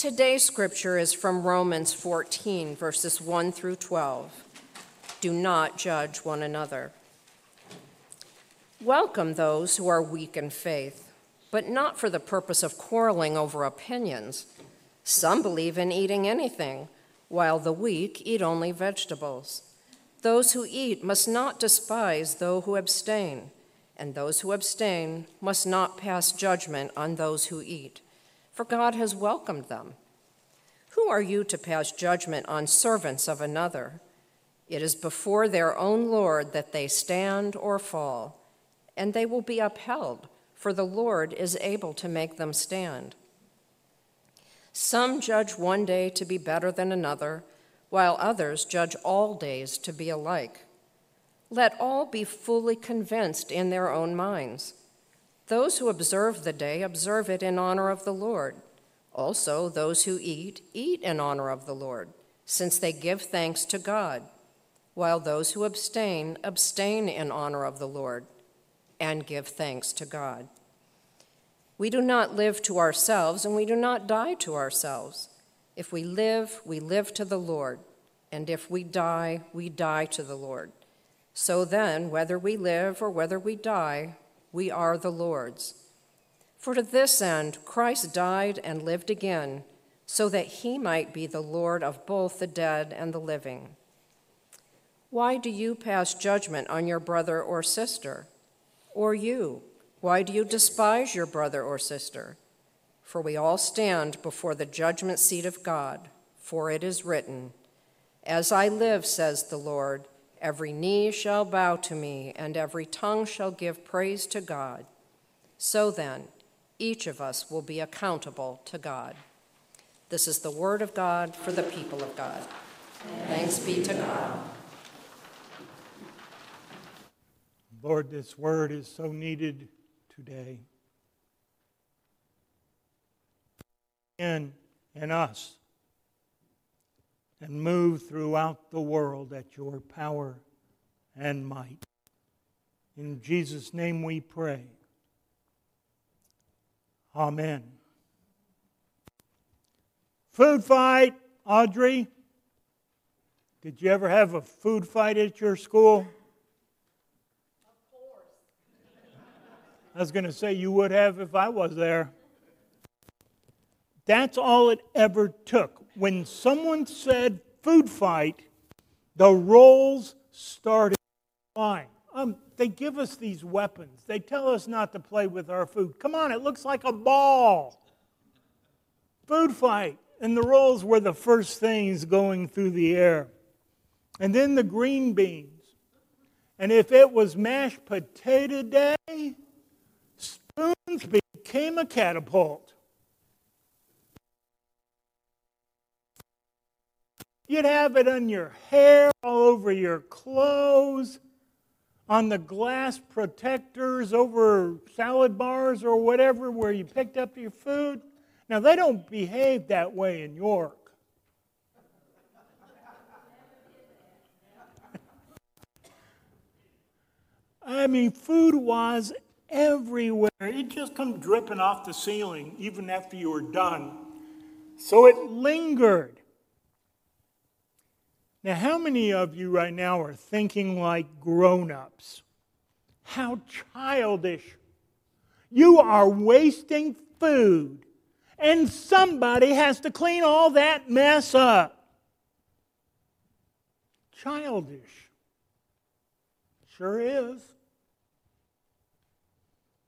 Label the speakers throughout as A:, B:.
A: Today's scripture is from Romans 14, verses 1 through 12. Do not judge one another. Welcome those who are weak in faith, but not for the purpose of quarreling over opinions. Some believe in eating anything, while the weak eat only vegetables. Those who eat must not despise those who abstain, and those who abstain must not pass judgment on those who eat, for God has welcomed them. Who are you to pass judgment on servants of another? It is before their own Lord that they stand or fall, and they will be upheld, for the Lord is able to make them stand. Some judge one day to be better than another while others judge all days to be alike. Let all be fully convinced in their own minds. Those who observe the day observe it in honor of the Lord. Also, those who eat, eat in honor of the Lord, since they give thanks to God, while those who abstain, abstain in honor of the Lord and give thanks to God. We do not live to ourselves, and we do not die to ourselves. If we live, we live to the Lord, and if we die, we die to the Lord. So then, whether we live or whether we die, we are the Lord's. For to this end, Christ died and lived again, so that he might be the Lord of both the dead and the living. Why do you pass judgment on your brother or sister? Or you, why do you despise your brother or sister? For we all stand before the judgment seat of God, for it is written, As I live, says the Lord, every knee shall bow to me, and every tongue shall give praise to God. So then, each of us will be accountable to God. This is the word of God for the people of God. Thanks be to God.
B: Lord, this word is so needed today. in us and move throughout the world at your power and might. In Jesus' name we pray. Amen. Food fight, Audrey. Did you ever have a food fight at your school?
C: Of course.
B: I was going to say you would have if I was there. That's all it ever took. When someone said food fight, the rolls started flying. Um, they give us these weapons. They tell us not to play with our food. Come on, it looks like a ball. Food fight. And the rolls were the first things going through the air. And then the green beans. And if it was mashed potato day, spoons became a catapult. You'd have it on your hair, all over your clothes, on the glass protectors over salad bars or whatever where you picked up your food. Now, they don't behave that way in York. I mean, food was everywhere. It just come dripping off the ceiling even after you were done. So it lingered. Now, how many of you right now are thinking like grown ups? How childish. You are wasting food, and somebody has to clean all that mess up. Childish. Sure is.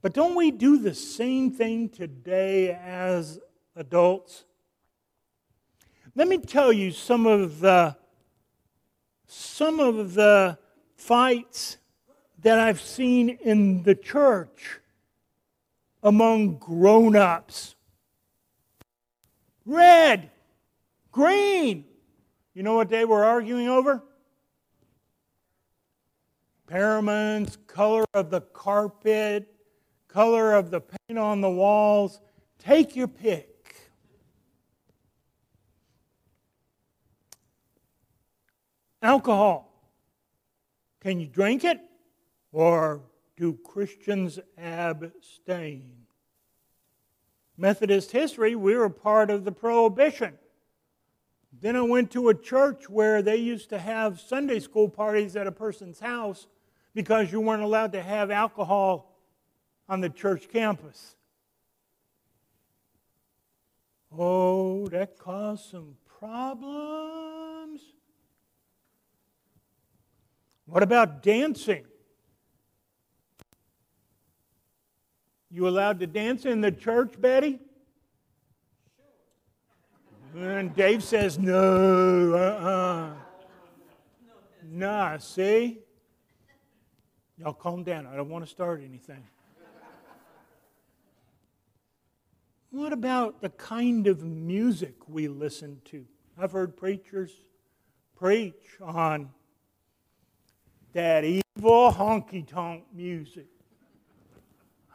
B: But don't we do the same thing today as adults? Let me tell you some of the some of the fights that I've seen in the church among grown ups. Red, green. You know what they were arguing over? Paraments, color of the carpet, color of the paint on the walls. Take your pick. Alcohol. Can you drink it? Or do Christians abstain? Methodist history, we were part of the Prohibition. Then I went to a church where they used to have Sunday school parties at a person's house because you weren't allowed to have alcohol on the church campus. Oh, that caused some problems. What about dancing? You allowed to dance in the church, Betty? Sure. And Dave says, no, uh-uh. Nah, see? Y'all calm down. I don't want to start anything. What about the kind of music we listen to? I've heard preachers preach on that evil honky tonk music.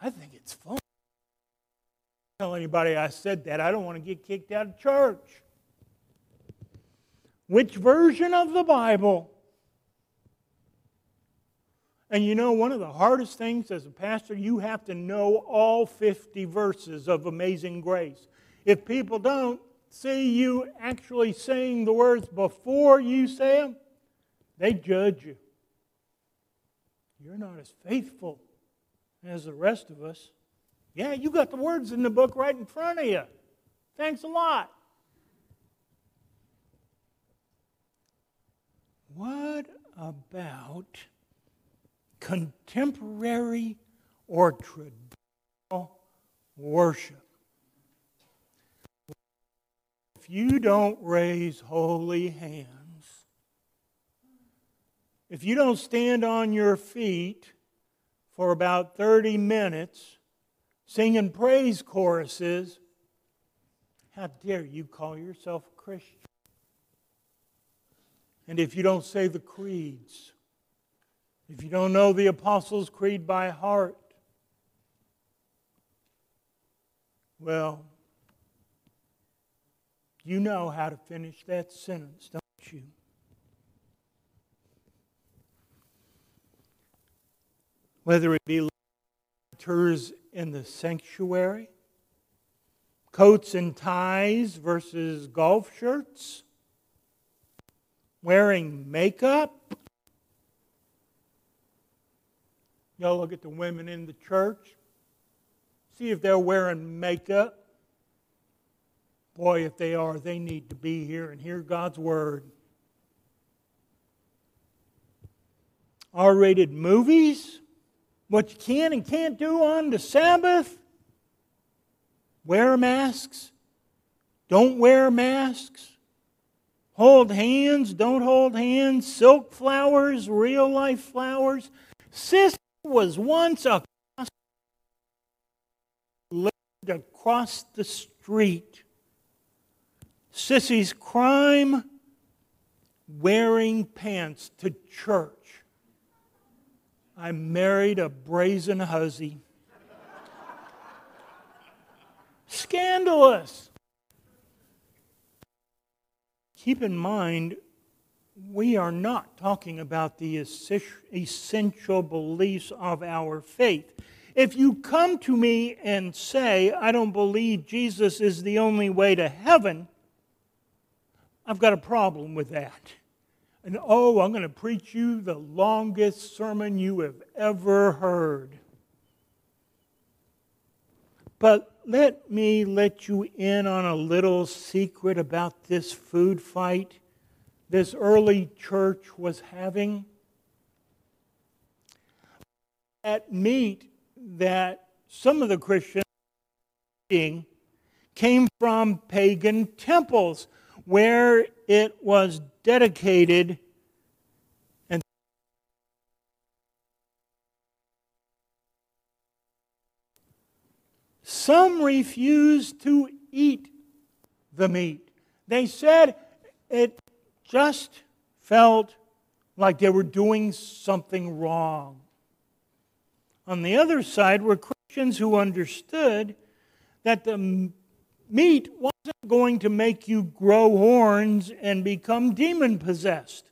B: I think it's fun. Tell anybody I said that. I don't want to get kicked out of church. Which version of the Bible? And you know, one of the hardest things as a pastor, you have to know all 50 verses of Amazing Grace. If people don't see you actually saying the words before you say them, they judge you. You're not as faithful as the rest of us. Yeah, you got the words in the book right in front of you. Thanks a lot. What about contemporary or traditional worship? If you don't raise holy hands, if you don't stand on your feet for about 30 minutes singing praise choruses, how dare you call yourself a Christian? And if you don't say the creeds, if you don't know the Apostles' Creed by heart, well, you know how to finish that sentence, don't you? Whether it be letters in the sanctuary, coats and ties versus golf shirts, wearing makeup. Y'all look at the women in the church, see if they're wearing makeup. Boy, if they are, they need to be here and hear God's word. R rated movies, what you can and can't do on the Sabbath. Wear masks, don't wear masks. Hold hands, don't hold hands. Silk flowers, real life flowers. Sis was once across, lived across the street. Sissy's crime wearing pants to church. I married a brazen hussy. Scandalous. Keep in mind, we are not talking about the essential beliefs of our faith. If you come to me and say, I don't believe Jesus is the only way to heaven, I've got a problem with that. And oh, I'm going to preach you the longest sermon you have ever heard. But let me let you in on a little secret about this food fight this early church was having. At meat that some of the Christians eating came from pagan temples where it was dedicated and some refused to eat the meat. They said it just felt like they were doing something wrong. On the other side were Christians who understood that the meat wasn't going to make you grow horns and become demon possessed.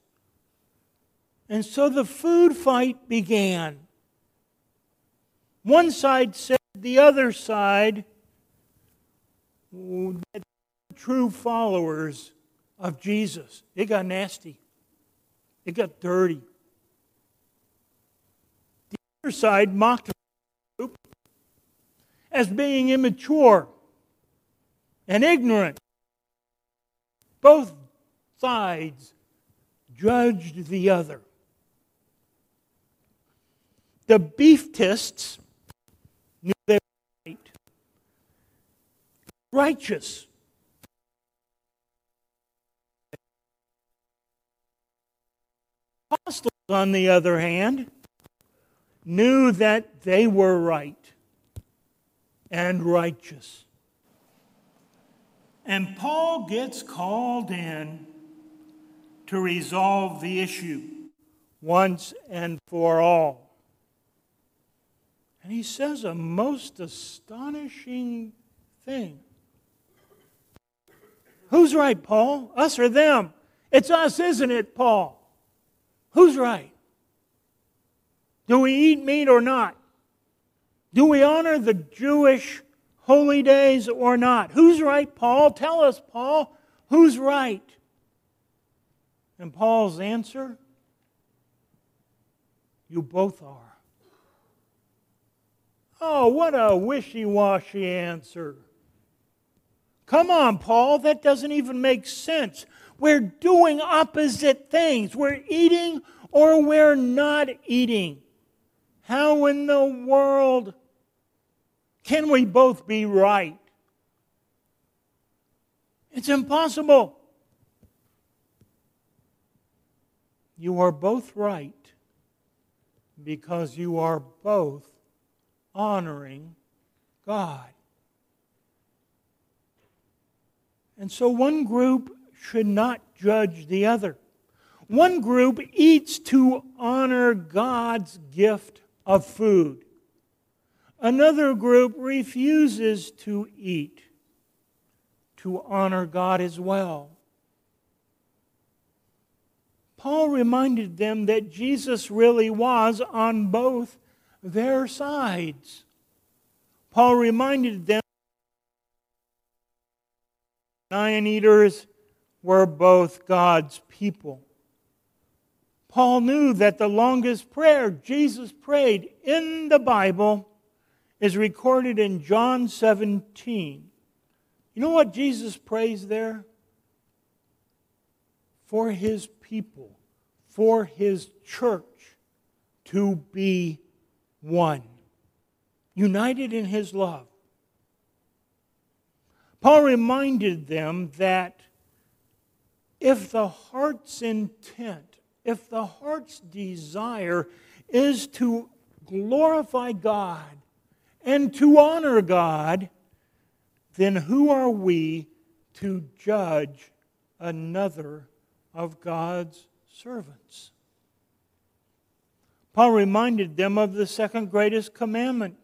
B: And so the food fight began. One side said the other side that true followers of Jesus. It got nasty. It got dirty. The other side mocked as being immature and ignorant. Both sides judged the other. The beeftists knew they were right, righteous. Apostles, on the other hand, knew that they were right and righteous. And Paul gets called in to resolve the issue once and for all. And he says a most astonishing thing. Who's right, Paul? Us or them? It's us, isn't it, Paul? Who's right? Do we eat meat or not? Do we honor the Jewish holy days or not? Who's right, Paul? Tell us, Paul. Who's right? And Paul's answer You both are. Oh, what a wishy washy answer. Come on, Paul, that doesn't even make sense. We're doing opposite things. We're eating or we're not eating. How in the world can we both be right? It's impossible. You are both right because you are both honoring God. And so one group should not judge the other. One group eats to honor God's gift of food. Another group refuses to eat to honor God as well. Paul reminded them that Jesus really was on both their sides. Paul reminded them lion eaters were both God's people. Paul knew that the longest prayer Jesus prayed in the Bible is recorded in John 17. You know what Jesus prays there? For his people, for his church to be one, united in his love. Paul reminded them that if the heart's intent, if the heart's desire is to glorify God and to honor God, then who are we to judge another of God's servants? Paul reminded them of the second greatest commandment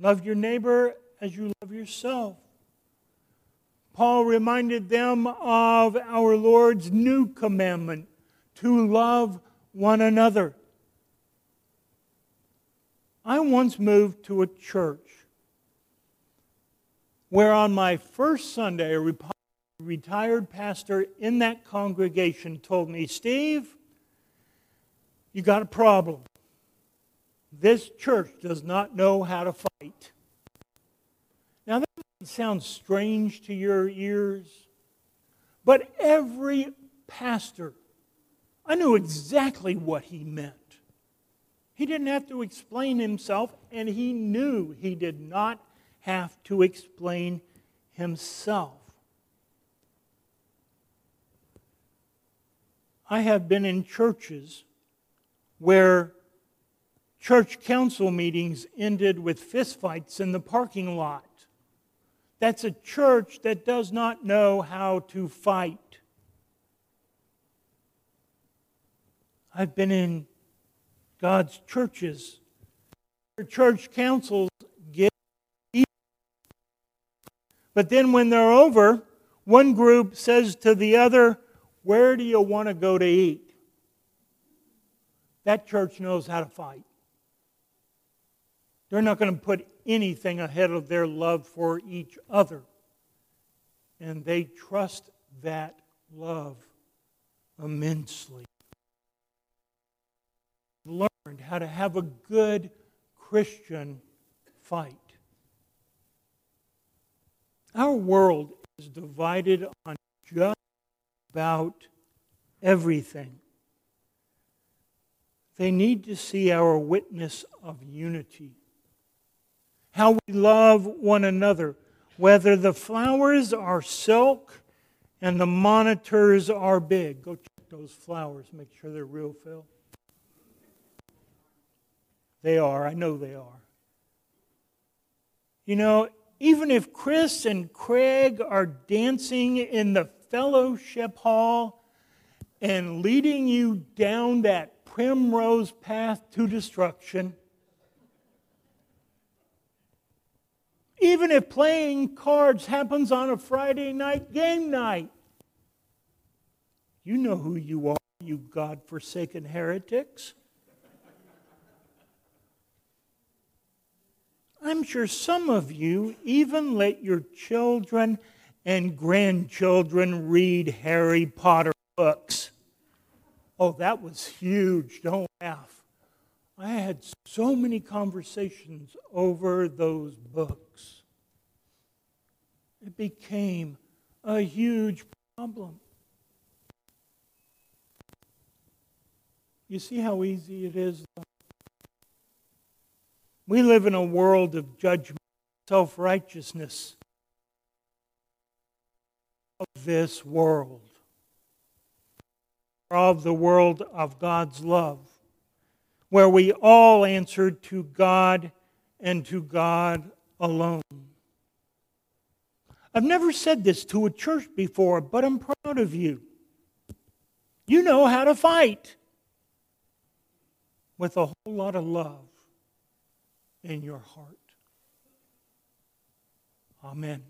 B: love your neighbor as you love yourself. Paul reminded them of our Lord's new commandment to love one another. I once moved to a church where on my first Sunday, a retired pastor in that congregation told me, Steve, you got a problem. This church does not know how to fight. Now, that sounds strange to your ears, but every pastor, I knew exactly what he meant. He didn't have to explain himself, and he knew he did not have to explain himself. I have been in churches where church council meetings ended with fistfights in the parking lot. That's a church that does not know how to fight. I've been in God's churches. Their church councils get but then when they're over, one group says to the other, Where do you want to go to eat? That church knows how to fight. They're not going to put anything ahead of their love for each other. and they trust that love immensely. Learned how to have a good Christian fight. Our world is divided on just about everything. They need to see our witness of unity, how we love one another, whether the flowers are silk and the monitors are big. Go check those flowers, make sure they're real, Phil. They are, I know they are. You know, even if Chris and Craig are dancing in the fellowship hall and leading you down that primrose path to destruction, even if playing cards happens on a Friday night game night, you know who you are, you God forsaken heretics. I'm sure some of you even let your children and grandchildren read Harry Potter books. Oh, that was huge. Don't laugh. I had so many conversations over those books. It became a huge problem. You see how easy it is? We live in a world of judgment, self righteousness of this world, of the world of God's love, where we all answer to God and to God alone. I've never said this to a church before, but I'm proud of you. You know how to fight with a whole lot of love in your heart. Amen.